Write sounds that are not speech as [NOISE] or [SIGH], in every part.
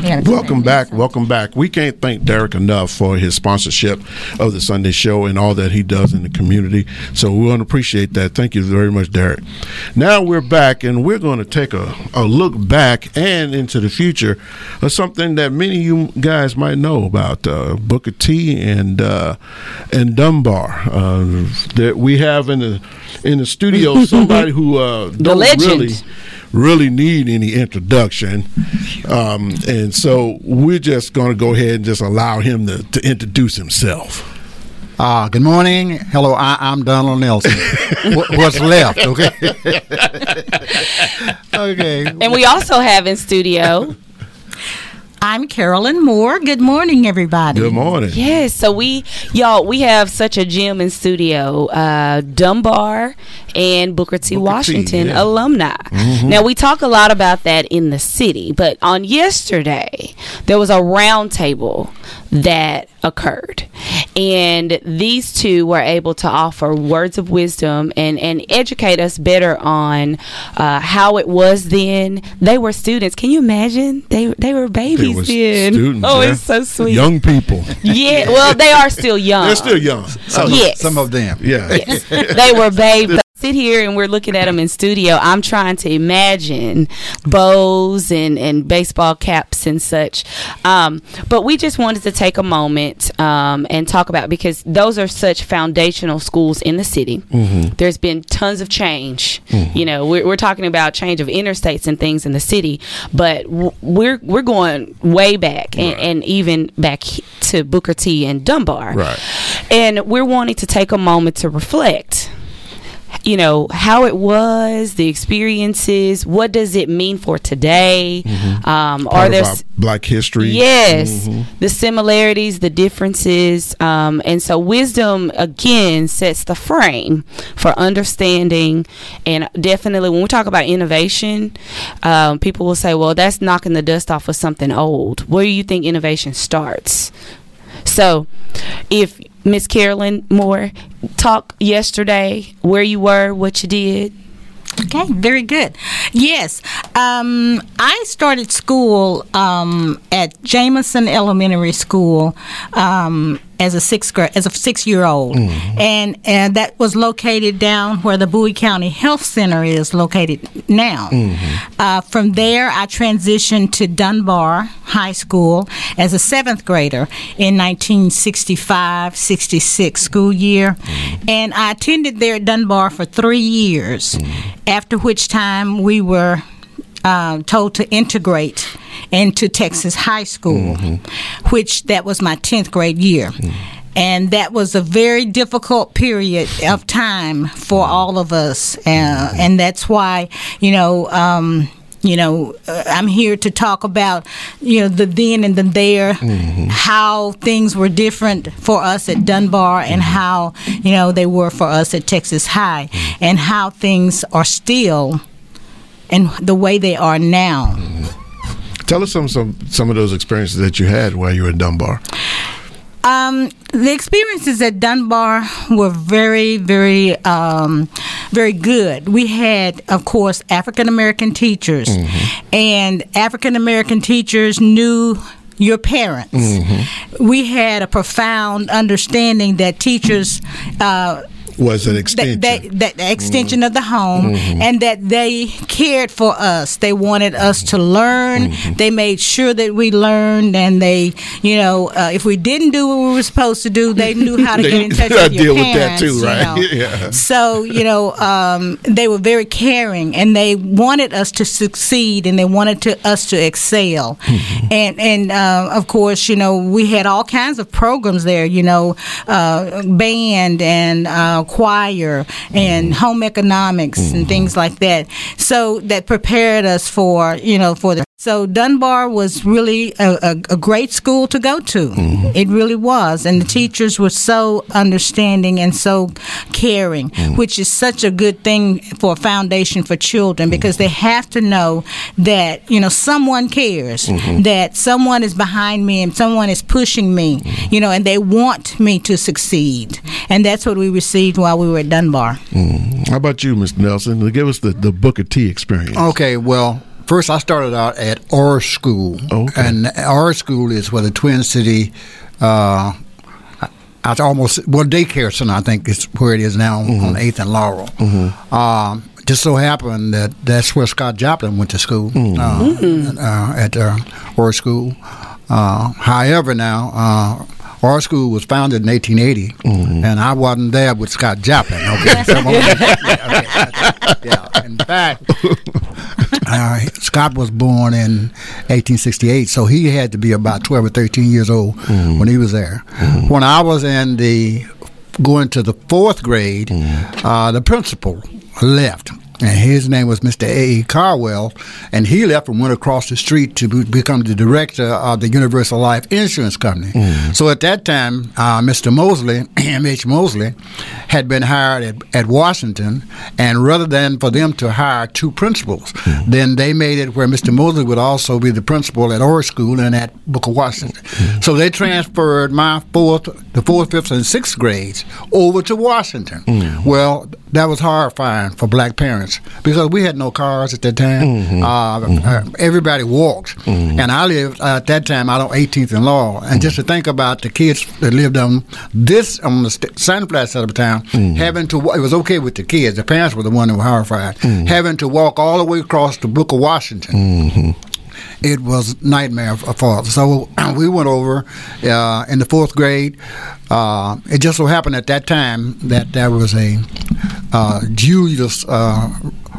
Welcome back. Welcome back. We can't thank Derek enough for his sponsorship of the Sunday Show and all that he does in the community. So we want to appreciate that. Thank you very much, Derek. Now we're back and we're going to take a, a look back and into the future of something that many of you guys might know about uh, Booker T and uh, and Dunbar. Uh, that we have in the in the studio [LAUGHS] somebody who uh, don't really really need any introduction. Um, and so we're just going to go ahead and just allow him to, to introduce himself. Uh, good morning. Hello, I, am Donald Nelson. [LAUGHS] what's left? Okay. [LAUGHS] okay. And we also have in studio I'm Carolyn Moore. Good morning, everybody. Good morning. Yes, so we, y'all, we have such a gem in studio. Uh, Dunbar and Booker T. Booker Washington T, yeah. alumni. Mm-hmm. Now we talk a lot about that in the city, but on yesterday there was a roundtable that occurred. And these two were able to offer words of wisdom and, and educate us better on uh, how it was then. They were students. Can you imagine? They they were babies then. Students, oh, yeah. it's so sweet. Young people. Yeah, well, they are still young. They're still young. Some, yes. some of them. Yeah. Yes. they were babies sit here and we're looking at them in studio, I'm trying to imagine bows and, and baseball caps and such. Um, but we just wanted to take a moment um, and talk about because those are such foundational schools in the city. Mm-hmm. There's been tons of change. Mm-hmm. You know, we're, we're talking about change of interstates and things in the city, but we're we're going way back right. and, and even back to Booker T and Dunbar. Right. And we're wanting to take a moment to reflect you know how it was the experiences what does it mean for today? Mm-hmm. um, are there black history? Yes. Mm-hmm. the similarities the differences um, and so wisdom again sets the frame for understanding. And definitely when we talk about innovation um, people will say well that's knocking the dust off of something old. Where do you think innovation starts? So if Miss Carolyn Moore talk yesterday where you were, what you did? Okay, very good. Yes, um, I started school um, at Jameson Elementary School um, as a sixth grade, as a six year old, mm-hmm. and and that was located down where the Bowie County Health Center is located now. Mm-hmm. Uh, from there, I transitioned to Dunbar High School as a seventh grader in 1965-66 school year, mm-hmm. and I attended there at Dunbar for three years. Mm-hmm. After which time we were uh, told to integrate into Texas High School, mm-hmm. which that was my 10th grade year. Mm-hmm. And that was a very difficult period of time for mm-hmm. all of us. Uh, and that's why, you know, um, you know, uh, I'm here to talk about, you know, the then and the there, mm-hmm. how things were different for us at Dunbar and mm-hmm. how, you know, they were for us at Texas High, mm-hmm. and how things are still and the way they are now. Mm-hmm. Tell us some some some of those experiences that you had while you were in Dunbar. Um, the experiences at Dunbar were very, very, um, very good. We had, of course, African American teachers, mm-hmm. and African American teachers knew your parents. Mm-hmm. We had a profound understanding that teachers. Uh, was an extension. That, that, that the extension mm-hmm. of the home, mm-hmm. and that they cared for us. They wanted us to learn. Mm-hmm. They made sure that we learned, and they, you know, uh, if we didn't do what we were supposed to do, they knew how to [LAUGHS] get in touch with your deal parents. with that too, right? You know? [LAUGHS] yeah. So you know, um, they were very caring, and they wanted us to succeed, and they wanted to us to excel. Mm-hmm. And and uh, of course, you know, we had all kinds of programs there. You know, uh, band and uh, choir and home economics and mm-hmm. things like that. So that prepared us for, you know, for the So Dunbar was really a, a, a great school to go to. Mm-hmm. It really was, and the teachers were so understanding and so caring, mm-hmm. which is such a good thing for a foundation for children because they have to know that you know someone cares, mm-hmm. that someone is behind me and someone is pushing me, mm-hmm. you know, and they want me to succeed, and that's what we received while we were at Dunbar. Mm-hmm. How about you, Mr. Nelson? Give us the the Booker T experience. Okay, well First, I started out at Orr School, okay. and Orr School is where the Twin City. Uh, I almost well daycare center I think is where it is now mm-hmm. on Eighth and Laurel. Mm-hmm. Um, just so happened that that's where Scott Joplin went to school mm-hmm. uh, mm-hmm. uh, at uh, Orr School. Uh, however, now uh, Orr school was founded in 1880, mm-hmm. and I wasn't there with Scott Joplin. Okay, [LAUGHS] [LAUGHS] yeah, okay. yeah. In fact, uh, Scott was born in 1868, so he had to be about 12 or 13 years old mm-hmm. when he was there. Mm-hmm. When I was in the going to the fourth grade, mm-hmm. uh, the principal left and his name was Mr. A. E. Carwell, and he left and went across the street to become the director of the Universal Life Insurance Company. Mm. So at that time, uh, Mr. Mosley, [CLEARS THROAT] M.H. Mosley, had been hired at, at, Washington, and rather than for them to hire two principals, mm. then they made it where Mr. Mosley would also be the principal at Orr School and at Booker Washington. Mm. So they transferred my fourth, the fourth, fifth, and sixth grades over to Washington. Mm. Well, that was horrifying for black parents because we had no cars at that time. Mm-hmm. Uh, mm-hmm. Uh, everybody walked, mm-hmm. and I lived uh, at that time out on 18th and Law. And just to think about the kids that lived on this on the st- Sunflat side of the town, mm-hmm. having to it was okay with the kids. The parents were the one who were horrified, mm-hmm. having to walk all the way across the Booker Washington mm-hmm it was nightmare for us. So [CLEARS THROAT] we went over uh, in the fourth grade. Uh, it just so happened at that time that there was a uh, Julius uh,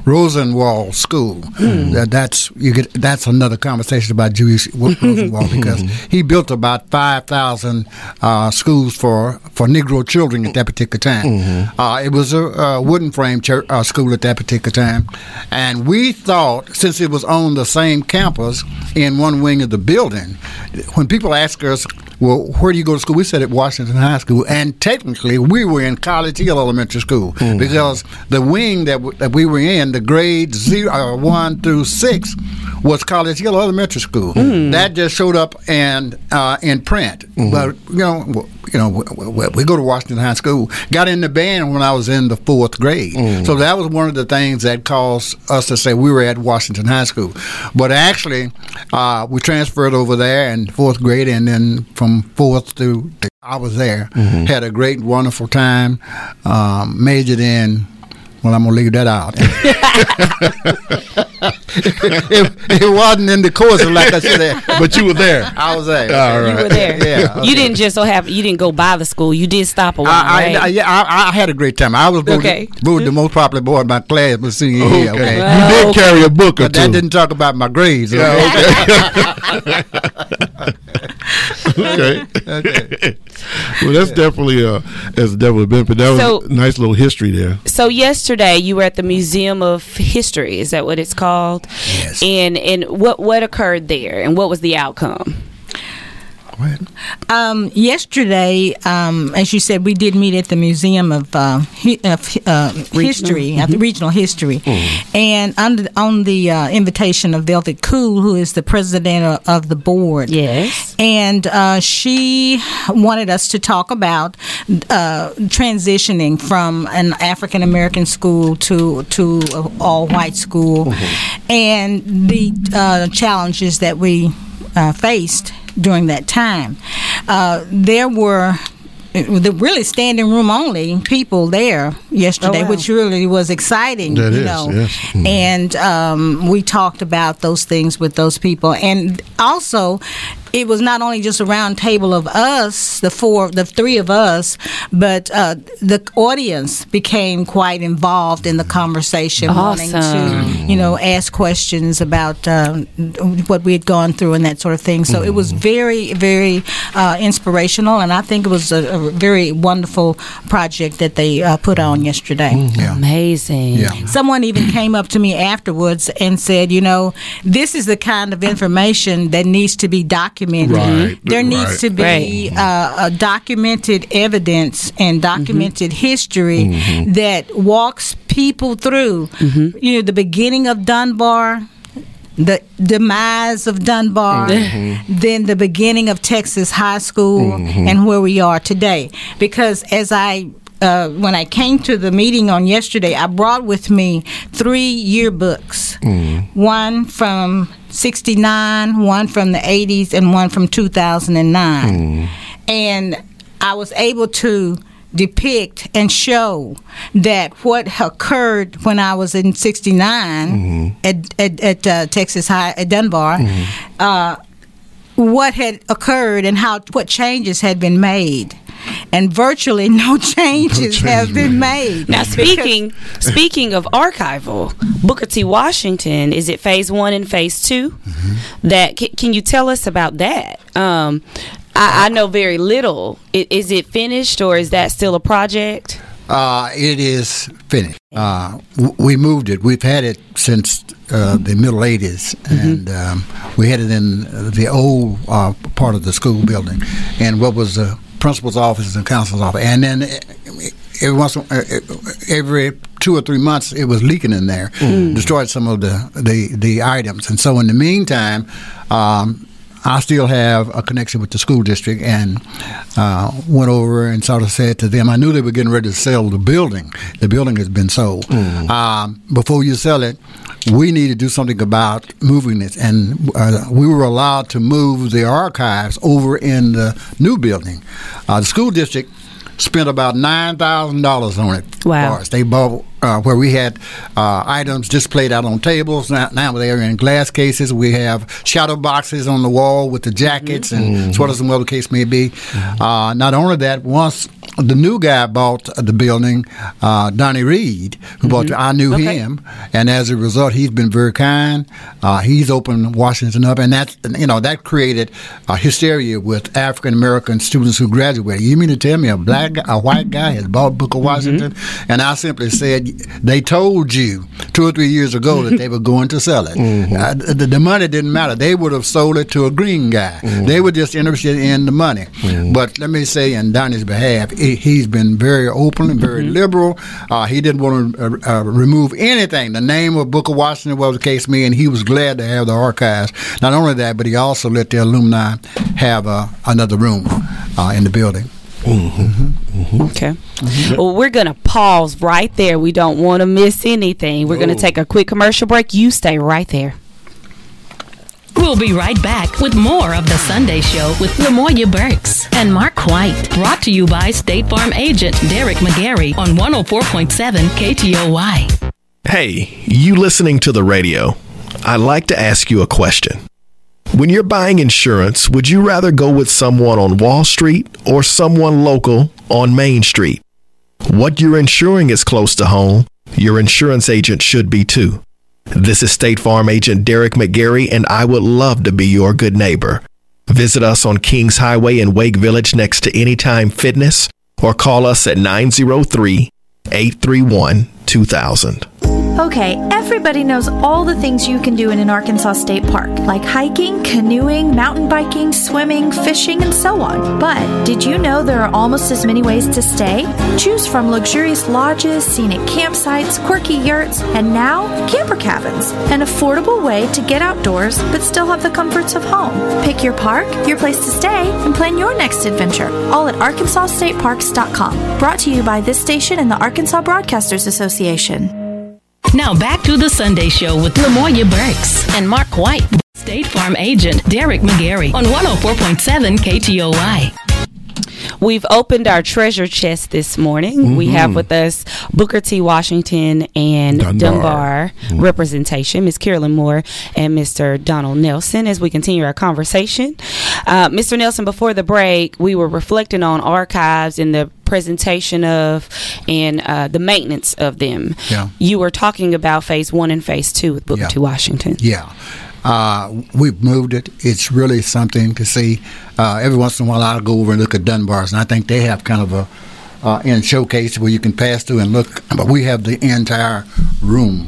Rosenwald School. Mm. That, that's you get. That's another conversation about Julius [LAUGHS] Rosenwald because he built about five thousand uh, schools for for Negro children at that particular time. Mm-hmm. Uh, it was a, a wooden frame church, uh, school at that particular time, and we thought since it was on the same campus in one wing of the building, when people ask us well, where do you go to school? We said at Washington High School, and technically we were in College Hill Elementary School mm-hmm. because the wing that, w- that we were in, the grades zero, uh, one through six, was College Hill Elementary School. Mm-hmm. That just showed up and uh, in print. Mm-hmm. But you know, you know, we, we, go to Washington High School. Got in the band when I was in the fourth grade, mm-hmm. so that was one of the things that caused us to say we were at Washington High School. But actually, uh, we transferred over there in fourth grade, and then from fourth to I was there. Mm-hmm. Had a great, wonderful time. Um, majored in well, I'm gonna leave that out. it, [LAUGHS] [LAUGHS] it, wasn't in the course, like I said. But you were there. I was there. All right. You were there. Yeah. You didn't just so have you didn't go by the school. You did stop a while. I, right? I, yeah, I, I, had a great time. I was voted, okay. voted the most popular boy in my class my senior okay. year. Okay. Well, you did okay. carry a book or but two. That didn't talk about my grades. Yeah. Okay. okay. [LAUGHS] well, that's definitely a that's definitely been. benefit. That was so, a nice little history there. So yesterday you were at the Museum of History. Is that what it's called? Yes. And and what what occurred there, and what was the outcome? Um, yesterday, um, as you said, we did meet at the Museum of, uh, hi- of uh, History, mm-hmm. regional history, mm-hmm. and under, on the uh, invitation of Velvet Cool, who is the president of the board. Yes, and uh, she wanted us to talk about uh, transitioning from an African American school to to all white school, mm-hmm. and the uh, challenges that we faced during that time. Uh, there were the really standing room only people there yesterday, oh, wow. which really was exciting. That you is, know, yes. mm-hmm. and um, we talked about those things with those people, and also it was not only just a round table of us, the four, the three of us, but uh, the audience became quite involved in the conversation, awesome. wanting to, you know, ask questions about um, what we had gone through and that sort of thing. So mm. it was very, very uh, inspirational, and I think it was a, a very wonderful project that they uh, put on yesterday. Mm. Yeah. Amazing. Yeah. Someone even [CLEARS THROAT] came up to me afterwards and said, you know, this is the kind of information that needs to be documented. Right. There right. needs to be uh, documented evidence and documented mm-hmm. history mm-hmm. that walks people through, mm-hmm. you know, the beginning of Dunbar the demise of Dunbar, mm-hmm. then the beginning of Texas High School, mm-hmm. and where we are today. Because as I uh, when I came to the meeting on yesterday, I brought with me three yearbooks mm. one from 69, one from the 80s, and one from 2009. Mm. And I was able to depict and show that what occurred when I was in 69 mm-hmm. at, at, at uh, Texas High, at Dunbar. Mm-hmm. Uh, what had occurred and how what changes had been made and virtually no [LAUGHS] changes no have been made. Now, speaking speaking of archival, Booker T. Washington is it phase one and phase 2 mm-hmm. That can, can, you tell us about that? Um, I, I, know very little. Is it finished or is that still a project? Uh, it is finished. Uh, we moved it. We've had it since uh, the middle 80s, mm-hmm. and um, we had it in the old uh, part of the school building. And what was the principal's office and counselor's office, and then every once every two or three months it was leaking in there, mm. destroyed some of the, the the items, and so in the meantime. Um, I still have a connection with the school district and uh, went over and sort of said to them, I knew they were getting ready to sell the building. The building has been sold. Mm. Um, before you sell it, we need to do something about moving it. And uh, we were allowed to move the archives over in the new building. Uh, the school district spent about nine thousand dollars on it. Wow! They bought uh, where we had uh, items displayed out on tables. Now, now they're in glass cases. We have shadow boxes on the wall with the jackets mm-hmm. and mm-hmm. sweaters and whatever the case may be. Mm-hmm. Uh, not only that, once the new guy bought the building, uh, Donnie Reed, who mm-hmm. bought it, I knew okay. him, and as a result, he's been very kind. Uh, he's opened Washington up, and that you know that created hysteria with African American students who graduated. You mean to tell me a black, a white guy has bought Booker mm-hmm. Washington? And I simply said they told you two or three years ago that they were going to sell it. [LAUGHS] Mm-hmm. Uh, the, the, money didn't matter. They would have sold it to a green guy. Mm-hmm. They were just interested in the money. Mm-hmm. But let me say, in Donnie's behalf, he, has been very open and very mm-hmm. liberal. Uh, he didn't want to uh, uh, remove anything. The name of Booker Washington was the case me, and he was glad to have the archives. Not only that, but he also let the alumni have uh, another room uh, in the building. Mm-hmm. Mm-hmm. Okay. Mm-hmm. Well, we're going to pause right there. We don't want to miss anything. We're going to take a quick commercial break. You stay right there. We'll be right back with more of the Sunday Show with Lamoya Burks and Mark White. Brought to you by State Farm agent Derek McGarry on 104.7 KTOY. Hey, you listening to the radio? I'd like to ask you a question. When you're buying insurance, would you rather go with someone on Wall Street or someone local on Main Street? What you're insuring is close to home. Your insurance agent should be too. This is State Farm agent Derek McGarry, and I would love to be your good neighbor. Visit us on Kings Highway in Wake Village next to Anytime Fitness or call us at 903 831 2000. Okay, everybody knows all the things you can do in an Arkansas state park, like hiking, canoeing, mountain biking, swimming, fishing, and so on. But did you know there are almost as many ways to stay? Choose from luxurious lodges, scenic campsites, quirky yurts, and now camper cabins. An affordable way to get outdoors but still have the comforts of home. Pick your park, your place to stay, and plan your next adventure. All at ArkansasStateParks.com. Brought to you by this station and the Arkansas Broadcasters Association. Now back to the Sunday Show with Lamoya Burks and Mark White. State Farm agent Derek McGarry on 104.7 KTOY. We've opened our treasure chest this morning. Mm-hmm. We have with us Booker T. Washington and Dunbar, Dunbar mm-hmm. representation, Miss Carolyn Moore and Mr. Donald Nelson, as we continue our conversation. Uh, Mr. Nelson, before the break, we were reflecting on archives and the presentation of and uh, the maintenance of them. Yeah. You were talking about phase one and phase two with Booker Yeah. T. Washington. Yeah. Uh, we've moved it. It's really something to see. Uh, every once in a while, I'll go over and look at Dunbar's, and I think they have kind of a uh, in showcase where you can pass through and look. But we have the entire room.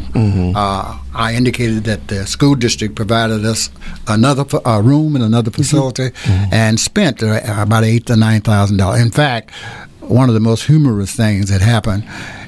Uh, I indicated that the school district provided us another fa- uh, room and another facility, and spent uh, about eight to nine thousand dollars. In fact, one of the most humorous things that happened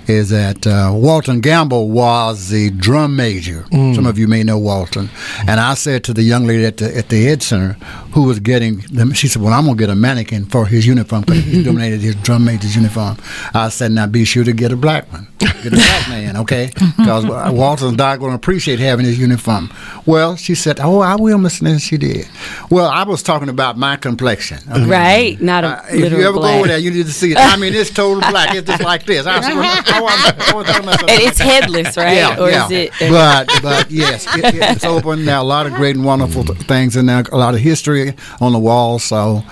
is that uh, Walton Gamble was the drum major. Some of you may know Walton. And I said to the young lady at the at the Ed Center who was getting them, she said, "Well, I'm gonna get a mannequin for his uniform because he [LAUGHS] donated his drum major's uniform." I said, "Now be sure to get a black one, get a black man, okay? [LAUGHS] Because Walton's not going to appreciate having his uniform." Well, she said, "Oh, I will, Miss Nelson." She did. Well, I was talking about my complexion. okay? Right? Not a Uh, if you ever black. go over there, you need to see it. I mean, it's total black. It's just like this. I [LAUGHS] said, well, I was- I was talking about and it's headless, right? yeah, or yeah. is it? But but yes, it, it's open. There are a lot of great and wonderful th- things in there. A lot of history on the wall. So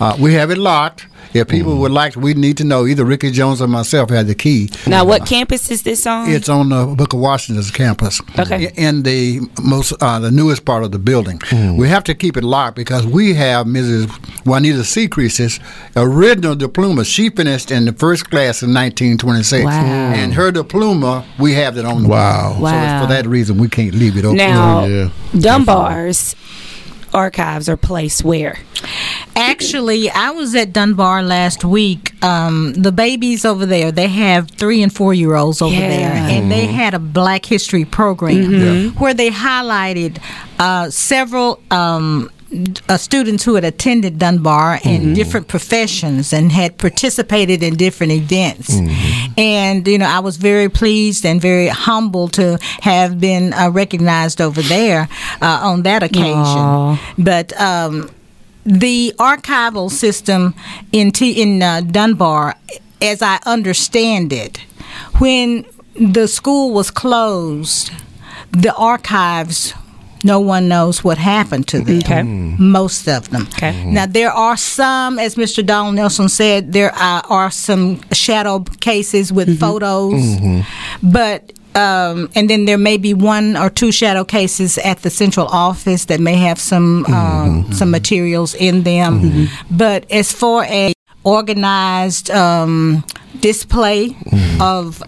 uh, we have it locked. If people would like, we need to know. Either Ricky Jones or myself had the key. now, what campus is this on? It's on the Booker Washington's campus. Okay. In the most, uh, the newest part of the building. We have to keep it locked because we have Mrs. Juanita Secrease's original diploma. She finished in the first class in 1926. Wow. And her diploma, we have it on the Wow. wall. So Wow. it's for that reason, we can't leave it open. now, yeah. Dunbar's archives are placed where? Actually, I was at Dunbar last week. Um, the babies over there, they have three and four year olds over Yeah. there, and they had a Black History program where they highlighted uh, several. Um, uh, students who had attended Dunbar in different professions and had participated in different events. And, you know, I was very pleased and very humble to have been uh, recognized over there uh, on that occasion. Aw. But um, the archival system in T- in uh, Dunbar, as I understand it, when the school was closed, the archives. No one knows what happened to them. Okay. Mm. Most of them. Okay. Mm. Now there are some, as Mr. Donald Nelson said, there are, are some shadow cases with mm-hmm. photos, mm-hmm. but um, and then there may be one or two shadow cases at the central office that may have some um, some materials in them. But as far as organized um, display of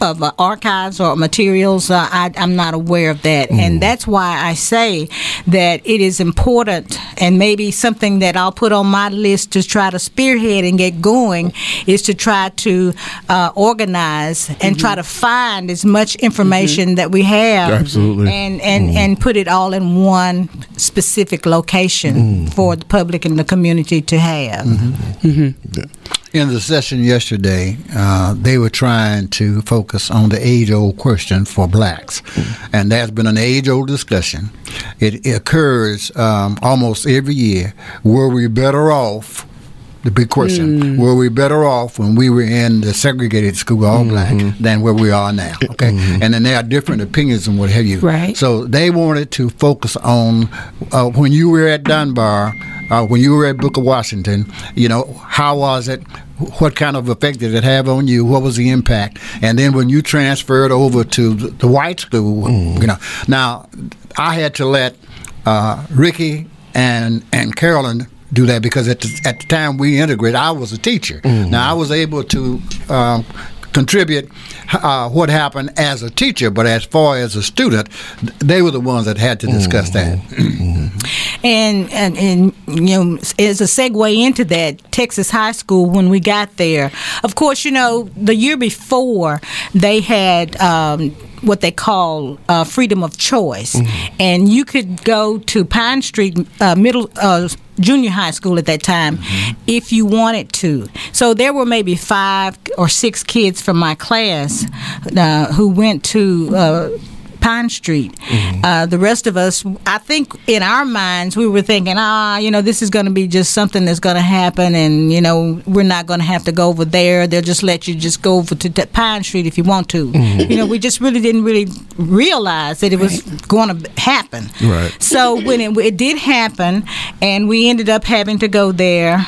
of uh, archives or materials, uh, I, I'm not aware of that, and that's why I say that it is important, and maybe something that I'll put on my list to try to spearhead and get going is to try to uh, organize and try to find as much information that we have, Absolutely. and and and put it all in one specific location for the public and the community to have. In the session yesterday, uh, they were trying to focus on the age old question for blacks. And that's been an age old discussion. It, it occurs um, almost every year. Were we better off? The big question: Were we better off when we were in the segregated school, all black, than where we are now? Okay, and then there are different opinions and what have you. Right. So they wanted to focus on uh, when you were at Dunbar, uh, when you were at Booker Washington. You know, how was it? What kind of effect did it have on you? What was the impact? And then when you transferred over to the, the white school, you know, now I had to let uh, Ricky and and Carolyn do that because at the, at the time we integrated, I was a teacher. Now I was able to. Um, contribute uh, what happened as a teacher, but as far as a student, they were the ones that had to discuss that. And, and and you know, as a segue into that, Texas High School when we got there, of course, you know, the year before they had um, what they call uh, freedom of choice, and you could go to Pine Street uh, Middle. Uh, Junior high school at that time, if you wanted to. So there were maybe five or six kids from my class uh, who went to uh, Pine Street. Mm-hmm. Uh, the rest of us, I think, in our minds, we were thinking, ah, you know, this is going to be just something that's going to happen, and you know, we're not going to have to go over there. They'll just let you just go over to Pine Street if you want to. Mm-hmm. You know, we just really didn't really realize that it was going to happen. Right. So when it, it did happen, and we ended up having to go there,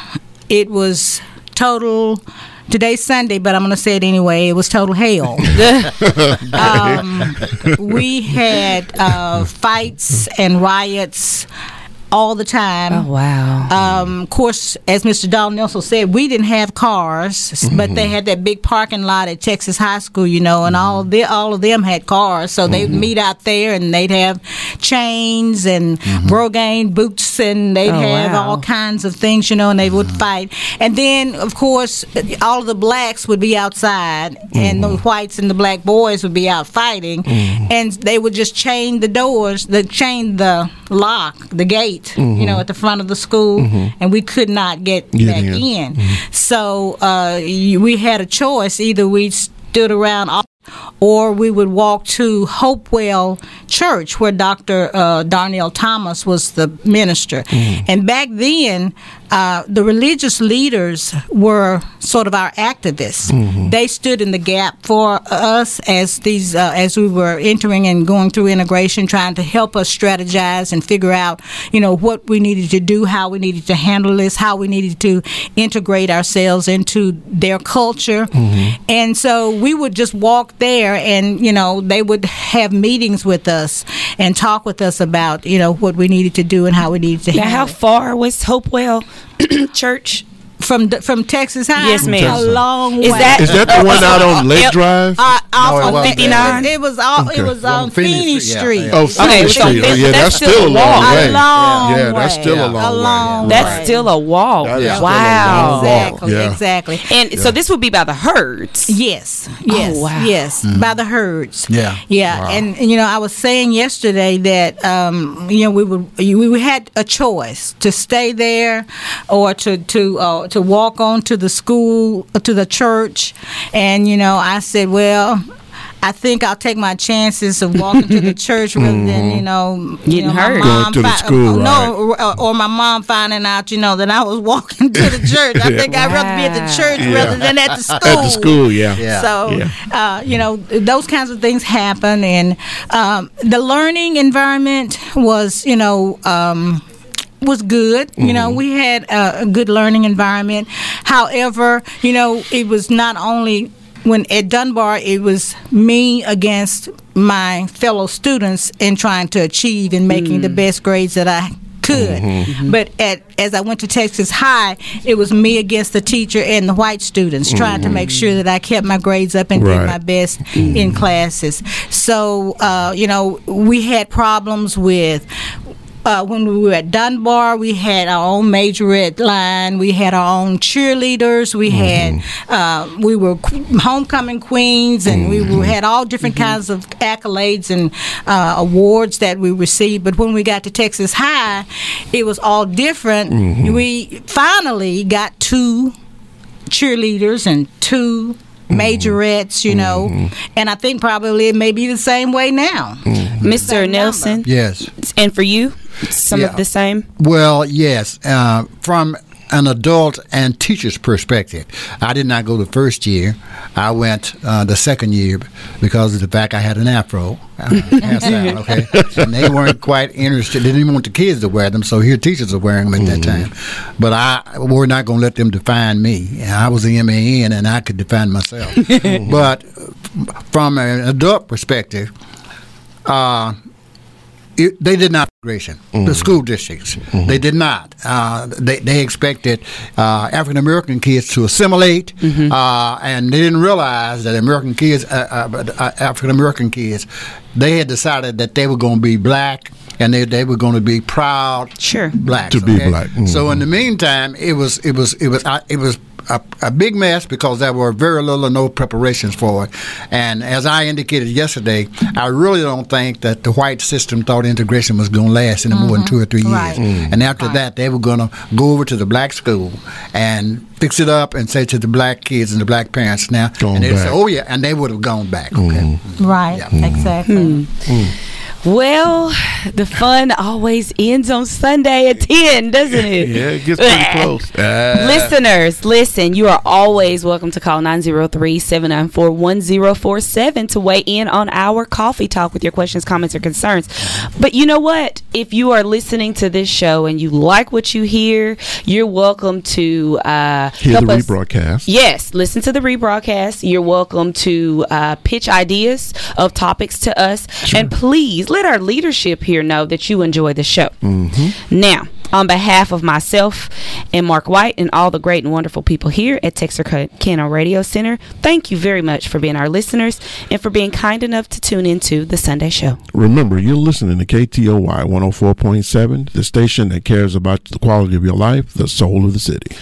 it was total today's Sunday, but I'm going to say it anyway. It was total hell. [LAUGHS] um, we had uh, fights and riots all the time. Oh wow! Um, of course, as Mr. Donald Nelson said, we didn't have cars, mm-hmm. but they had that big parking lot at Texas High School, you know, and mm-hmm. all the all of them had cars, so mm-hmm. they'd meet out there and they'd have chains and mm-hmm. brogan boots and they'd oh, have wow. all kinds of things, you know, and they would mm-hmm. fight. And then, of course, all of the blacks would be outside, and the mm-hmm. whites and the black boys would be out fighting, and they would just chain the doors, the chain the lock, the gate mm-hmm. you know, at the front of the school, mm-hmm. and we could not get, get back in. in. Mm-hmm. So uh, we had a choice: either we stood around or we would walk to Hopewell Church, where Dr. Uh, Darnell Thomas was the minister. Mm. And back then, uh, the religious leaders were sort of our activists. Mm-hmm. They stood in the gap for us as these uh, as we were entering and going through integration, trying to help us strategize and figure out, you know, what we needed to do, how we needed to handle this, how we needed to integrate ourselves into their culture. Mm-hmm. And so we would just walk there, and you know, they would have meetings with us and talk with us about, you know, what we needed to do and how we needed to. Now, how it. far was Hopewell? [COUGHS] church from from Texas High. Yes, ma'am. A long is way. That, is that the one out on Lake Drive? Uh, off no, 59. It was all. Okay. It was on Feeney Street. Yeah, yeah. Oh, Feeney okay, Street. So oh, yeah, that's, that's still a long way. A long yeah, that's still a long, a long way. That's still a walk. Wow. Exactly. Exactly. And so this would be by the herds. Yes. Yes. Oh, wow. Yes. Mm. By the herds. Yeah. Yeah. And you know, I was saying yesterday that um, you know we would we had a choice to stay there or to to uh, to walk on to the school to the church and you know i said well I think I'll take my chances of walking to the [LAUGHS] church rather than mm-hmm. you know getting you know, hurt. Going to the school, uh, no, or, or, my mom finding out you know that I was walking to the church. I think wow. I'd rather be at the church yeah. rather than at the school. At the school, yeah. yeah. So yeah. Uh, you know those kinds of things happen, and um, the learning environment was you know. Um, was good. Mm-hmm. You know, mm-hmm. we had a, a, good learning environment. However, you know, it was not only when at Dunbar, it was me against my fellow students in trying to achieve and making mm. the best grades that I could. Mm-hmm. mm-hmm. But at as I went to Texas High, it was me against the teacher and the white students, trying mm-hmm. to make sure that I kept my grades up and right. did my best mm-hmm. in classes. So, uh, you know, we had problems with uh, when we were at Dunbar, we had our own majorette line. We had our own cheerleaders. We mm-hmm. had uh, we were homecoming queens, and mm-hmm. we had all different mm-hmm. kinds of accolades and uh, awards that we received. But when we got to Texas High, it was all different. Mm-hmm. We finally got two cheerleaders and two majorettes, you know, mm-hmm. and I think probably it may be the same way now. Mm-hmm. Mr. Nelson? Yes. And for you, some yeah. of the same? Well, yes. Uh, from an adult and teacher's perspective. I did not go the first year. I went uh, the second year because of the fact I had an afro. [LAUGHS] Uh, okay, and they weren't quite interested. They didn't even want the kids to wear them, so here teachers are wearing them at that mm-hmm. time. But I, we're not going to let them define me. I was the MAN, and I could define myself. [LAUGHS] but from an adult perspective, uh, it, they did not integration. Mm-hmm. The school districts mm-hmm. they did not. Uh, they they expected uh, African American kids to assimilate, mm-hmm. uh, and they didn't realize that American kids, uh, uh, uh, African American kids, they had decided that they were going to be black and they, they were going to be proud sure blacks to be okay? black. So in the meantime, it was it was it was it was a, a, big mess because there were very little or no preparations for it. And as I indicated yesterday, I really don't think that the white system thought integration was going to last any mm-hmm. more than mm-hmm. two or three right. years. Mm. And after right. that, they were going to go over to the black school and fix it up and say to the black kids and the black parents now, Going and they say, "Oh yeah," and they would have gone back. Okay, mm-hmm. right? Yeah. Exactly. Mm. Well, the fun always ends on Sunday at 10, doesn't it? [LAUGHS] yeah, it gets pretty [LAUGHS] close. Ah. Listeners, listen, you are always welcome to call 903 794 1047 to weigh in on our coffee talk with your questions, comments, or concerns. But you know what? If you are listening to this show and you like what you hear, you're welcome to uh, hear the us. rebroadcast. Yes, listen to the rebroadcast. You're welcome to uh, pitch ideas of topics to us. Sure. And please, let our leadership here know that you enjoy the show. Mm-hmm. Now, on behalf of myself and Mark White and all the great and wonderful people here at Texarkana Radio Center, thank you very much for being our listeners and for being kind enough to tune into the Sunday show. Remember, you're listening to KTOY 104.7, the station that cares about the quality of your life, the soul of the city.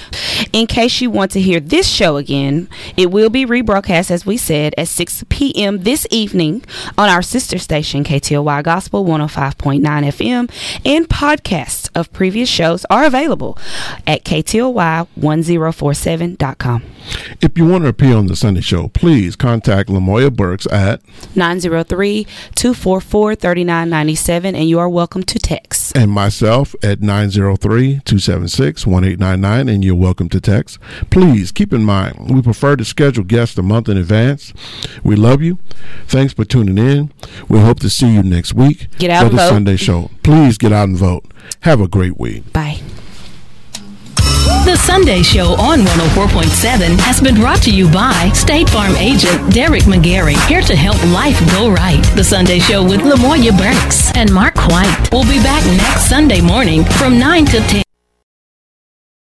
In case you want to hear this show again, it will be rebroadcast, as we said, at 6 p.m. this evening on our sister station, KTOY Gospel 105.9 FM, and podcasts of previous previous shows are available at KTOY1047.com. If you want to appear on the Sunday show, please contact Lamoya Burks at 903-244-3997 and you are welcome to text. And myself at 903-276-1899 and you're welcome to text. Please keep in mind, we prefer to schedule guests a month in advance. We love you. Thanks for tuning in. We hope to see you next week get out for the vote. Sunday show. Please get out and vote. Have a great week. Bye. The Sunday Show on 104.7 has been brought to you by State Farm agent Derek McGarry, here to help life go right. The Sunday Show with Lamoya Burks and Mark White. We'll be back next Sunday morning from 9 to 10.